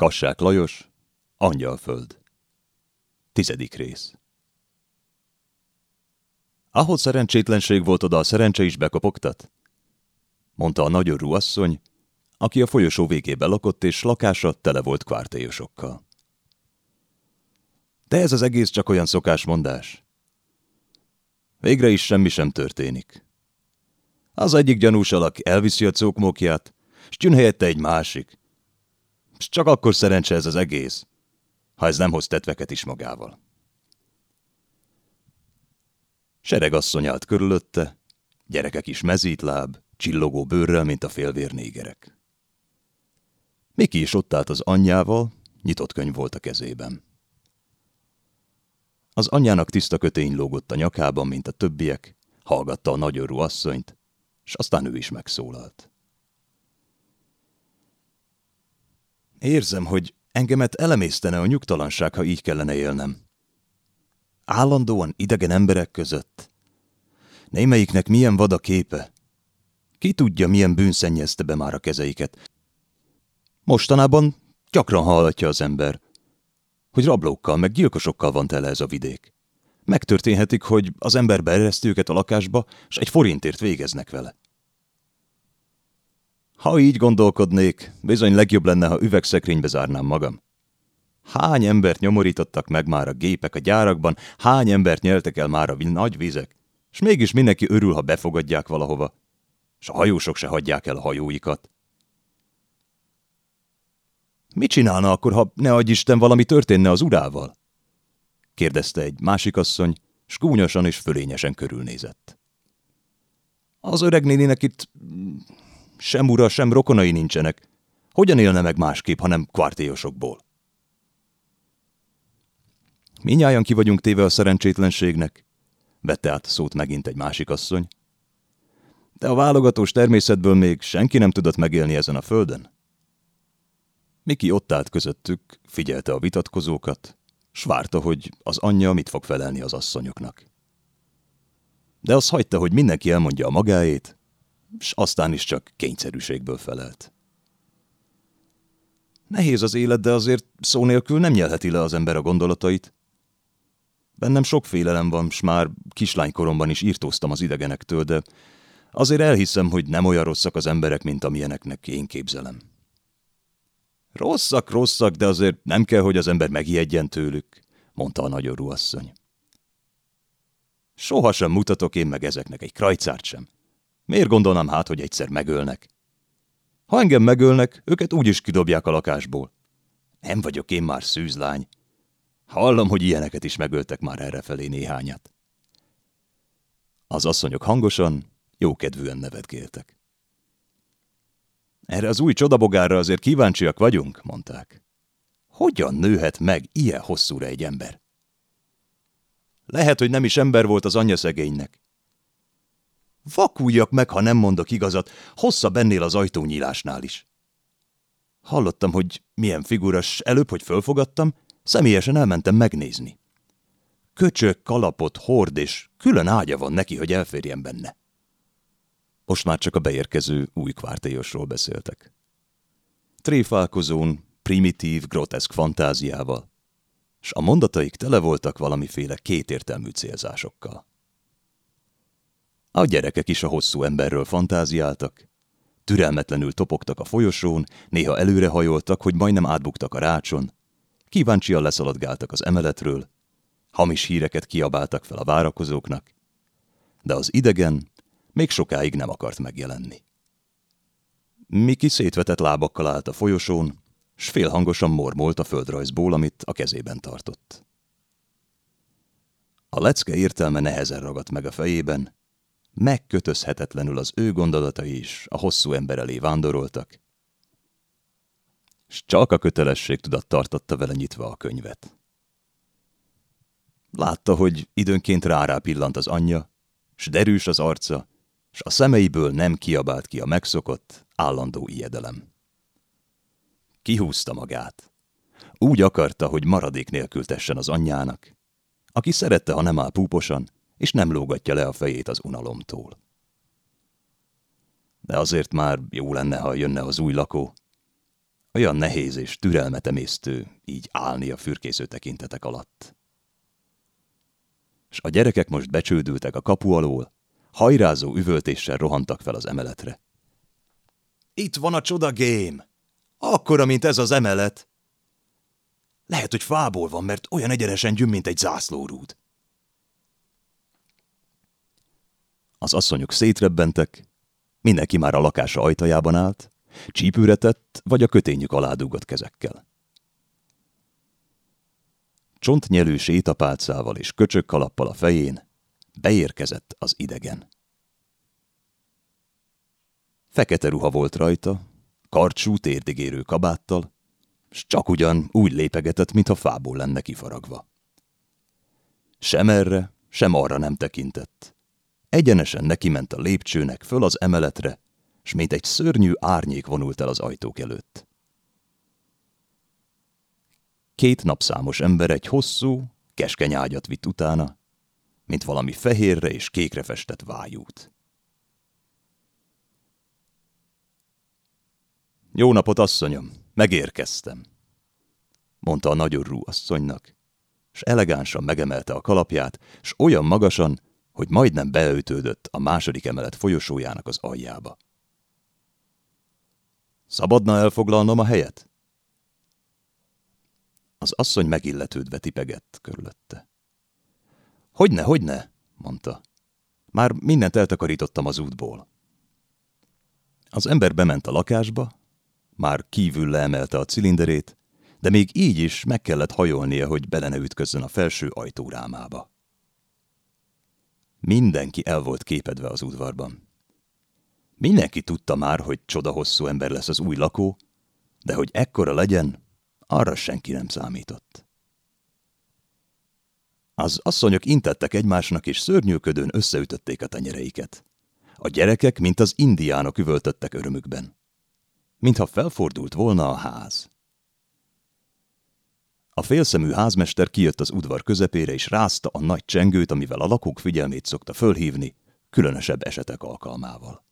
Kassák Lajos, Angyalföld. Tizedik rész. Ahhoz szerencsétlenség volt oda a szerencse is bekopogtat? Mondta a nagyorú asszony, aki a folyosó végébe lakott, és lakása tele volt kvártélyosokkal. De ez az egész csak olyan szokásmondás. Végre is semmi sem történik. Az egyik gyanús alak elviszi a cókmókját, s tűn helyette egy másik. S csak akkor szerencse ez az egész, ha ez nem hoz tetveket is magával. Seregasszony állt körülötte, gyerekek is mezítláb, csillogó bőrrel, mint a félvér négerek. Miki is ott állt az anyjával, nyitott könyv volt a kezében. Az anyjának tiszta kötény lógott a nyakában, mint a többiek, hallgatta a nagyörú asszonyt, és aztán ő is megszólalt. Érzem, hogy engemet elemésztene a nyugtalanság, ha így kellene élnem. Állandóan idegen emberek között. Némelyiknek milyen vad a képe. Ki tudja, milyen bűn szennyezte be már a kezeiket. Mostanában gyakran hallatja az ember, hogy rablókkal meg gyilkosokkal van tele ez a vidék. Megtörténhetik, hogy az ember beereszt őket a lakásba, és egy forintért végeznek vele. Ha így gondolkodnék, bizony legjobb lenne, ha üvegszekrénybe zárnám magam. Hány embert nyomorítottak meg már a gépek a gyárakban, hány embert nyeltek el már a nagy vizek, és mégis mindenki örül, ha befogadják valahova, és a hajósok se hagyják el a hajóikat. Mit csinálna akkor, ha ne adj Isten valami történne az urával? kérdezte egy másik asszony, s gúnyosan és fölényesen körülnézett. Az öreg néninek itt sem ura, sem rokonai nincsenek. Hogyan élne meg másképp, hanem kvártélyosokból? Minnyáján ki vagyunk téve a szerencsétlenségnek, vette át szót megint egy másik asszony. De a válogatós természetből még senki nem tudott megélni ezen a földön. Miki ott állt közöttük, figyelte a vitatkozókat, s várta, hogy az anyja mit fog felelni az asszonyoknak. De az hagyta, hogy mindenki elmondja a magáét, s aztán is csak kényszerűségből felelt. Nehéz az élet, de azért szó nélkül nem nyelheti le az ember a gondolatait. Bennem sok félelem van, s már kislánykoromban is írtóztam az idegenektől, de azért elhiszem, hogy nem olyan rosszak az emberek, mint amilyeneknek én képzelem. Rosszak, rosszak, de azért nem kell, hogy az ember megijedjen tőlük, mondta a nagyorú asszony. Soha sem mutatok én meg ezeknek egy krajcárt sem. Miért gondolnám hát, hogy egyszer megölnek? Ha engem megölnek, őket úgyis kidobják a lakásból. Nem vagyok én már szűzlány. Hallom, hogy ilyeneket is megöltek már errefelé néhányat. Az asszonyok hangosan, jókedvűen nevetgéltek. Erre az új csodabogárra azért kíváncsiak vagyunk, mondták. Hogyan nőhet meg ilyen hosszúra egy ember? Lehet, hogy nem is ember volt az anyja szegénynek. Vakuljak meg, ha nem mondok igazat, hosszabb ennél az ajtónyílásnál is. Hallottam, hogy milyen figuras, előbb, hogy fölfogadtam, személyesen elmentem megnézni. Köcsök, kalapot, hord, és külön ágya van neki, hogy elférjen benne. Most már csak a beérkező új kvártélyosról beszéltek. Tréfálkozón, primitív, groteszk fantáziával, s a mondataik tele voltak valamiféle kétértelmű célzásokkal. A gyerekek is a hosszú emberről fantáziáltak, türelmetlenül topogtak a folyosón, néha előrehajoltak, hogy majdnem átbuktak a rácson, kíváncsian leszaladgáltak az emeletről, hamis híreket kiabáltak fel a várakozóknak, de az idegen még sokáig nem akart megjelenni. Miki szétvetett lábakkal állt a folyosón, s félhangosan mormolt a földrajzból, amit a kezében tartott. A lecke értelme nehezen ragadt meg a fejében, megkötözhetetlenül az ő gondolatai is a hosszú ember elé vándoroltak, s csak a kötelesség tudat tartotta vele nyitva a könyvet. Látta, hogy időnként rárá pillant az anyja, s derűs az arca, s a szemeiből nem kiabált ki a megszokott, állandó ijedelem. Kihúzta magát. Úgy akarta, hogy maradék nélkül tessen az anyjának, aki szerette, ha nem áll púposan, és nem lógatja le a fejét az unalomtól. De azért már jó lenne, ha jönne az új lakó. Olyan nehéz és türelmetemésztő így állni a fürkésző tekintetek alatt. És a gyerekek most becsődültek a kapu alól, hajrázó üvöltéssel rohantak fel az emeletre. Itt van a csoda game! Akkora, mint ez az emelet! Lehet, hogy fából van, mert olyan egyenesen gyüm, mint egy zászlórúd. Az asszonyok szétrebbentek, mindenki már a lakása ajtajában állt, csípőre tett, vagy a kötényük alá dugott kezekkel. Csontnyelő sétapálcával és köcsök kalappal a fején beérkezett az idegen. Fekete ruha volt rajta, karcsú, térdigérő kabáttal, s csak ugyan úgy lépegetett, mintha fából lenne kifaragva. Sem erre, sem arra nem tekintett. Egyenesen neki ment a lépcsőnek föl az emeletre, s mint egy szörnyű árnyék vonult el az ajtók előtt. Két napszámos ember egy hosszú, keskeny ágyat vitt utána, mint valami fehérre és kékre festett vájút. Jó napot, asszonyom, megérkeztem, mondta a nagyorú asszonynak, s elegánsan megemelte a kalapját, s olyan magasan, hogy majdnem beötődött a második emelet folyosójának az aljába. Szabadna elfoglalnom a helyet? Az asszony megilletődve tipegett körülötte. Hogyne, hogyne, mondta. Már mindent eltakarítottam az útból. Az ember bement a lakásba, már kívül leemelte a cilinderét, de még így is meg kellett hajolnia, hogy bele ne ütközzön a felső ajtórámába. Mindenki el volt képedve az udvarban. Mindenki tudta már, hogy csoda hosszú ember lesz az új lakó, de hogy ekkora legyen, arra senki nem számított. Az asszonyok intettek egymásnak, és szörnyűködőn összeütötték a tenyereiket. A gyerekek, mint az indiánok üvöltöttek örömükben. Mintha felfordult volna a ház. A félszemű házmester kijött az udvar közepére, és rázta a nagy csengőt, amivel a lakók figyelmét szokta fölhívni, különösebb esetek alkalmával.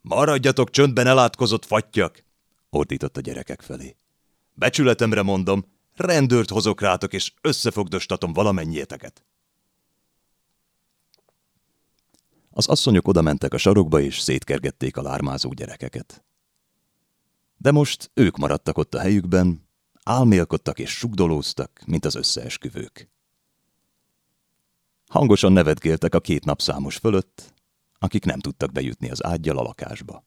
Maradjatok csöndben, elátkozott fattyak! ordított a gyerekek felé. Becsületemre mondom, rendőrt hozok rátok, és összefogdostatom valamennyieteket. Az asszonyok odamentek a sarokba, és szétkergették a lármázó gyerekeket. De most ők maradtak ott a helyükben, álmélkodtak és sugdolóztak, mint az összeesküvők. Hangosan nevetgéltek a két napszámos fölött, akik nem tudtak bejutni az ágyjal a lakásba.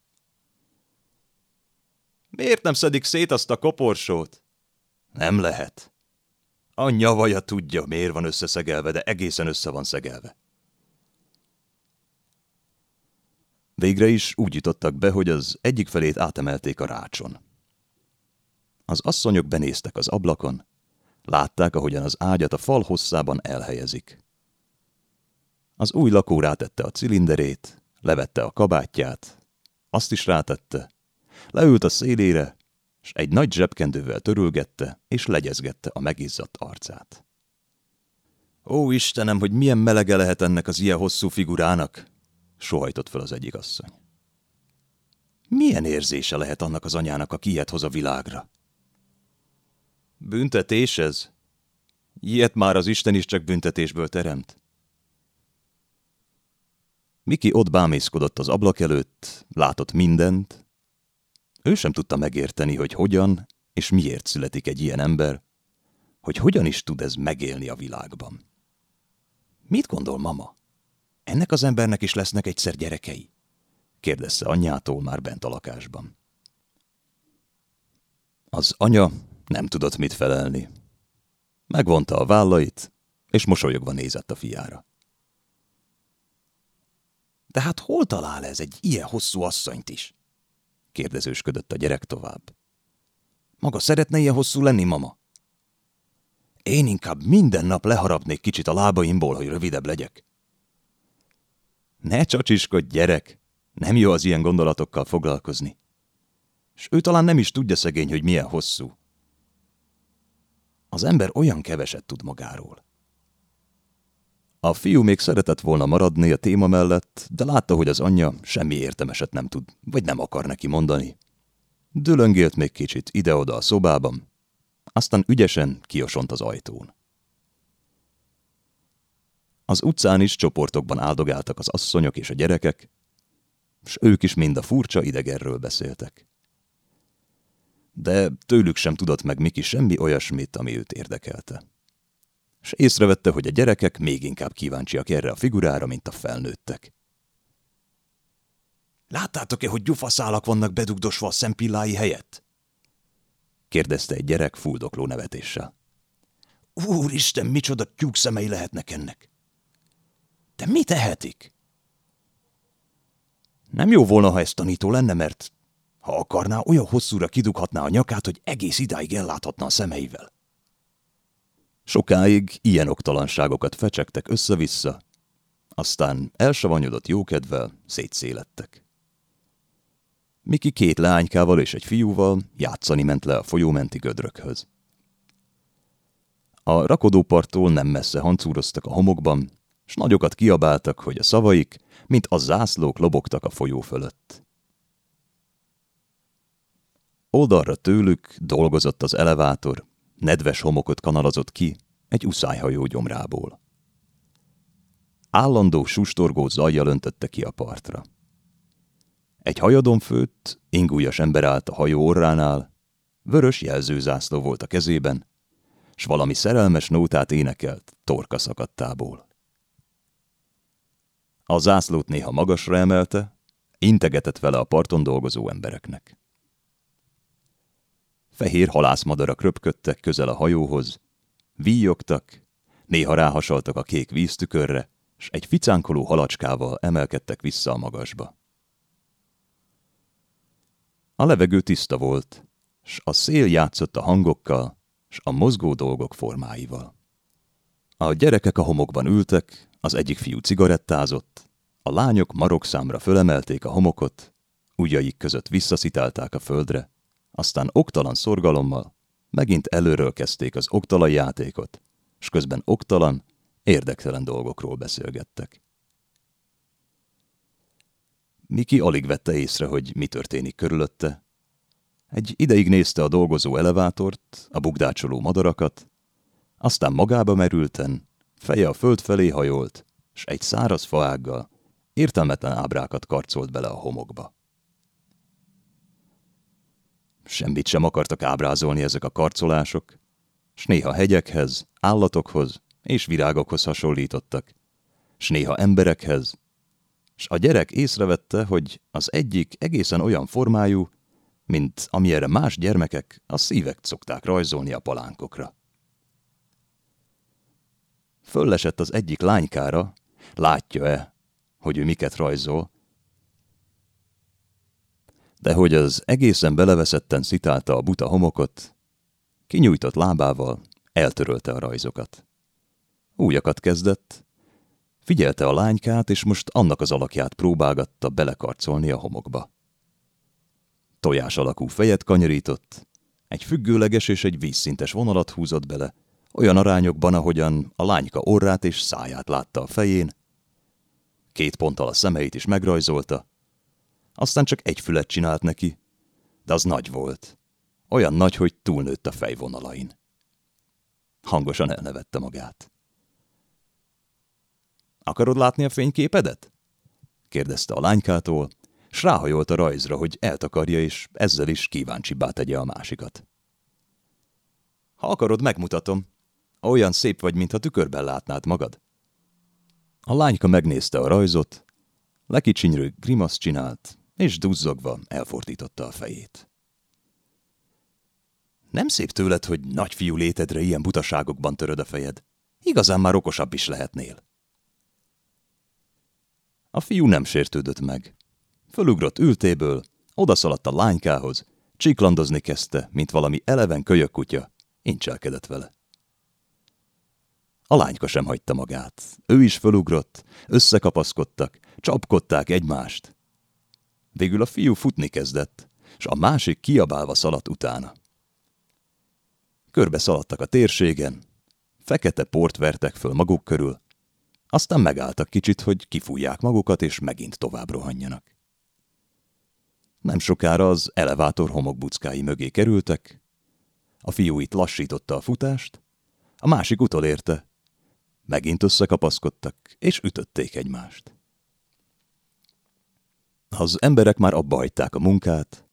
Miért nem szedik szét azt a koporsót? Nem lehet. Anyja vaja tudja, miért van összeszegelve, de egészen össze van szegelve. Végre is úgy jutottak be, hogy az egyik felét átemelték a rácson. Az asszonyok benéztek az ablakon, látták, ahogyan az ágyat a fal hosszában elhelyezik. Az új lakó rátette a cilinderét, levette a kabátját, azt is rátette, leült a szélére, és egy nagy zsebkendővel törülgette és legyezgette a megizzadt arcát. Ó, Istenem, hogy milyen melege lehet ennek az ilyen hosszú figurának, sohajtott fel az egyik asszony. Milyen érzése lehet annak az anyának, aki ilyet hoz a világra? Büntetés ez? Ilyet már az Isten is csak büntetésből teremt. Miki ott bámészkodott az ablak előtt, látott mindent. Ő sem tudta megérteni, hogy hogyan és miért születik egy ilyen ember, hogy hogyan is tud ez megélni a világban. Mit gondol mama? Ennek az embernek is lesznek egyszer gyerekei? kérdezte anyjától már bent a lakásban. Az anya nem tudott mit felelni. Megvonta a vállait, és mosolyogva nézett a fiára. De hát hol talál ez egy ilyen hosszú asszonyt is? kérdezősködött a gyerek tovább. Maga szeretne ilyen hosszú lenni, mama? Én inkább minden nap leharapnék kicsit a lábaimból, hogy rövidebb legyek. Ne csacsiskodj, gyerek! Nem jó az ilyen gondolatokkal foglalkozni. És ő talán nem is tudja szegény, hogy milyen hosszú. Az ember olyan keveset tud magáról. A fiú még szeretett volna maradni a téma mellett, de látta, hogy az anyja semmi értemeset nem tud, vagy nem akar neki mondani. Dülöngélt még kicsit ide-oda a szobában, aztán ügyesen kiosont az ajtón. Az utcán is csoportokban áldogáltak az asszonyok és a gyerekek, s ők is mind a furcsa idegerről beszéltek. De tőlük sem tudott meg Miki semmi olyasmit, ami őt érdekelte. És észrevette, hogy a gyerekek még inkább kíváncsiak erre a figurára, mint a felnőttek. Láttátok-e, hogy gyufaszálak vannak bedugdosva a szempillái helyett? kérdezte egy gyerek fuldokló nevetéssel. Úristen, micsoda tyúk szemei lehetnek ennek! De mit tehetik? Nem jó volna, ha ez tanító lenne, mert ha akarná, olyan hosszúra kidughatná a nyakát, hogy egész idáig elláthatna a szemeivel. Sokáig ilyen oktalanságokat fecsegtek össze-vissza, aztán elsavanyodott jókedvel szétszélettek. Miki két leánykával és egy fiúval játszani ment le a folyómenti gödrökhöz. A rakodóparttól nem messze hancúroztak a homokban, s nagyokat kiabáltak, hogy a szavaik, mint a zászlók lobogtak a folyó fölött. Oldalra tőlük dolgozott az elevátor, nedves homokot kanalazott ki egy uszályhajó gyomrából. Állandó sustorgó zajjal öntötte ki a partra. Egy hajadon főtt, ingújas ember állt a hajó orránál, vörös jelzőzászló volt a kezében, s valami szerelmes nótát énekelt torka szakadtából. A zászlót néha magasra emelte, integetett vele a parton dolgozó embereknek. Fehér halászmadarak röpködtek közel a hajóhoz, víjogtak, néha ráhasaltak a kék víztükörre, s egy ficánkoló halacskával emelkedtek vissza a magasba. A levegő tiszta volt, s a szél játszott a hangokkal, s a mozgó dolgok formáival. A gyerekek a homokban ültek, az egyik fiú cigarettázott, a lányok marokszámra fölemelték a homokot, ujjaik között visszaszitálták a földre, aztán oktalan szorgalommal megint előről kezdték az oktalan játékot, s közben oktalan, érdektelen dolgokról beszélgettek. Miki alig vette észre, hogy mi történik körülötte. Egy ideig nézte a dolgozó elevátort, a bugdácsoló madarakat, aztán magába merülten, feje a föld felé hajolt, s egy száraz faággal értelmetlen ábrákat karcolt bele a homokba. Semmit sem akartak ábrázolni ezek a karcolások, s néha hegyekhez, állatokhoz és virágokhoz hasonlítottak, s néha emberekhez, s a gyerek észrevette, hogy az egyik egészen olyan formájú, mint amilyenre más gyermekek a szívek szokták rajzolni a palánkokra. Föllesett az egyik lánykára, látja-e, hogy ő miket rajzol, de hogy az egészen beleveszetten szitálta a buta homokot, kinyújtott lábával eltörölte a rajzokat. Újakat kezdett, figyelte a lánykát, és most annak az alakját próbálgatta belekarcolni a homokba. Tojás alakú fejet kanyarított, egy függőleges és egy vízszintes vonalat húzott bele, olyan arányokban, ahogyan a lányka orrát és száját látta a fején, két ponttal a szemeit is megrajzolta, aztán csak egy fület csinált neki, de az nagy volt. Olyan nagy, hogy túlnőtt a fejvonalain. Hangosan elnevette magát. Akarod látni a fényképedet? kérdezte a lánykától, s ráhajolt a rajzra, hogy eltakarja, és ezzel is kíváncsibbá tegye a másikat. Ha akarod, megmutatom. Olyan szép vagy, mintha tükörben látnád magad. A lányka megnézte a rajzot, lekicsinyről grimasz csinált, és duzzogva elfordította a fejét. Nem szép tőled, hogy nagyfiú létedre ilyen butaságokban töröd a fejed. Igazán már okosabb is lehetnél. A fiú nem sértődött meg. Fölugrott ültéből, odaszaladt a lánykához, csiklandozni kezdte, mint valami eleven kölyök kutya, incselkedett vele. A lányka sem hagyta magát. Ő is fölugrott, összekapaszkodtak, csapkodták egymást. Végül a fiú futni kezdett, és a másik kiabálva szaladt utána. Körbe szaladtak a térségen, fekete port vertek föl maguk körül, aztán megálltak kicsit, hogy kifújják magukat, és megint tovább rohanjanak. Nem sokára az elevátor homokbuckái mögé kerültek, a fiú itt lassította a futást, a másik utolérte. Megint összekapaszkodtak, és ütötték egymást. Az emberek már abba a munkát,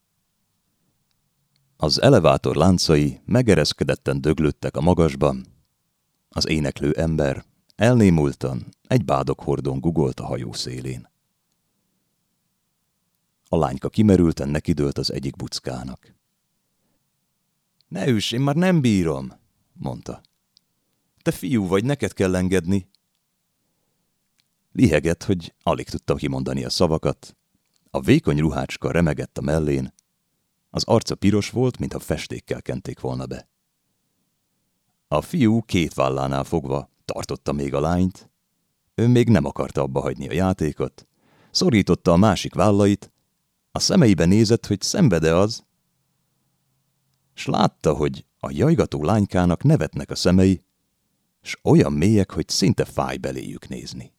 az elevátor láncai megereszkedetten döglődtek a magasban, az éneklő ember elnémultan egy bádokhordon gugolt a hajó szélén. A lányka kimerülten nekidőlt az egyik buckának. Ne üss, én már nem bírom, mondta. Te fiú vagy, neked kell engedni. Lihegett, hogy alig tudta kimondani a szavakat. A vékony ruhácska remegett a mellén. Az arca piros volt, mintha festékkel kenték volna be. A fiú két vállánál fogva tartotta még a lányt. Ő még nem akarta abba hagyni a játékot. Szorította a másik vállait, a szemeibe nézett, hogy szenvede az, s látta, hogy a jajgató lánykának nevetnek a szemei, s olyan mélyek, hogy szinte fáj beléjük nézni.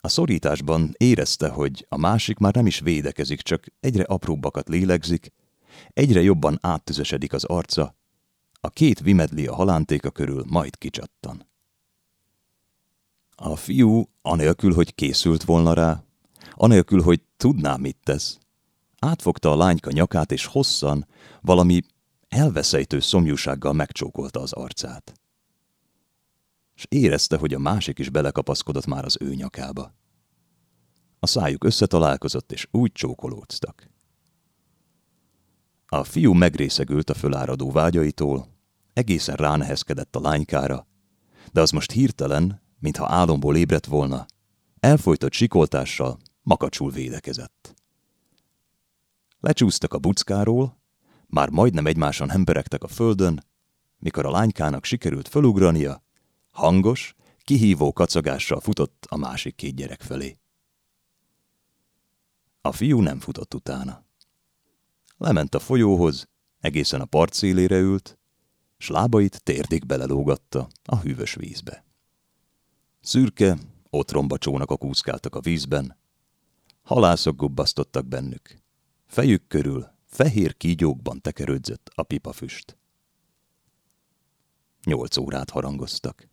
A szorításban érezte, hogy a másik már nem is védekezik, csak egyre apróbbakat lélegzik, egyre jobban áttüzesedik az arca, a két vimedli a halántéka körül majd kicsattan. A fiú, anélkül, hogy készült volna rá, anélkül, hogy tudná, mit tesz, átfogta a lányka nyakát, és hosszan, valami elveszejtő szomjúsággal megcsókolta az arcát. És érezte, hogy a másik is belekapaszkodott már az ő nyakába. A szájuk összetalálkozott, és úgy csókolóztak. A fiú megrészegült a föláradó vágyaitól, egészen ránehezkedett a lánykára, de az most hirtelen, mintha álomból ébredt volna, elfolytott sikoltással makacsul védekezett. Lecsúsztak a buckáról, már majdnem egymáson hemperegtek a földön, mikor a lánykának sikerült fölugrania, hangos, kihívó kacagással futott a másik két gyerek felé. A fiú nem futott utána. Lement a folyóhoz, egészen a part szélére ült, s lábait térdig belelógatta a hűvös vízbe. Szürke, otromba csónakok úszkáltak a vízben, halászok gubbasztottak bennük. Fejük körül fehér kígyókban tekerődzött a pipafüst. Nyolc órát harangoztak.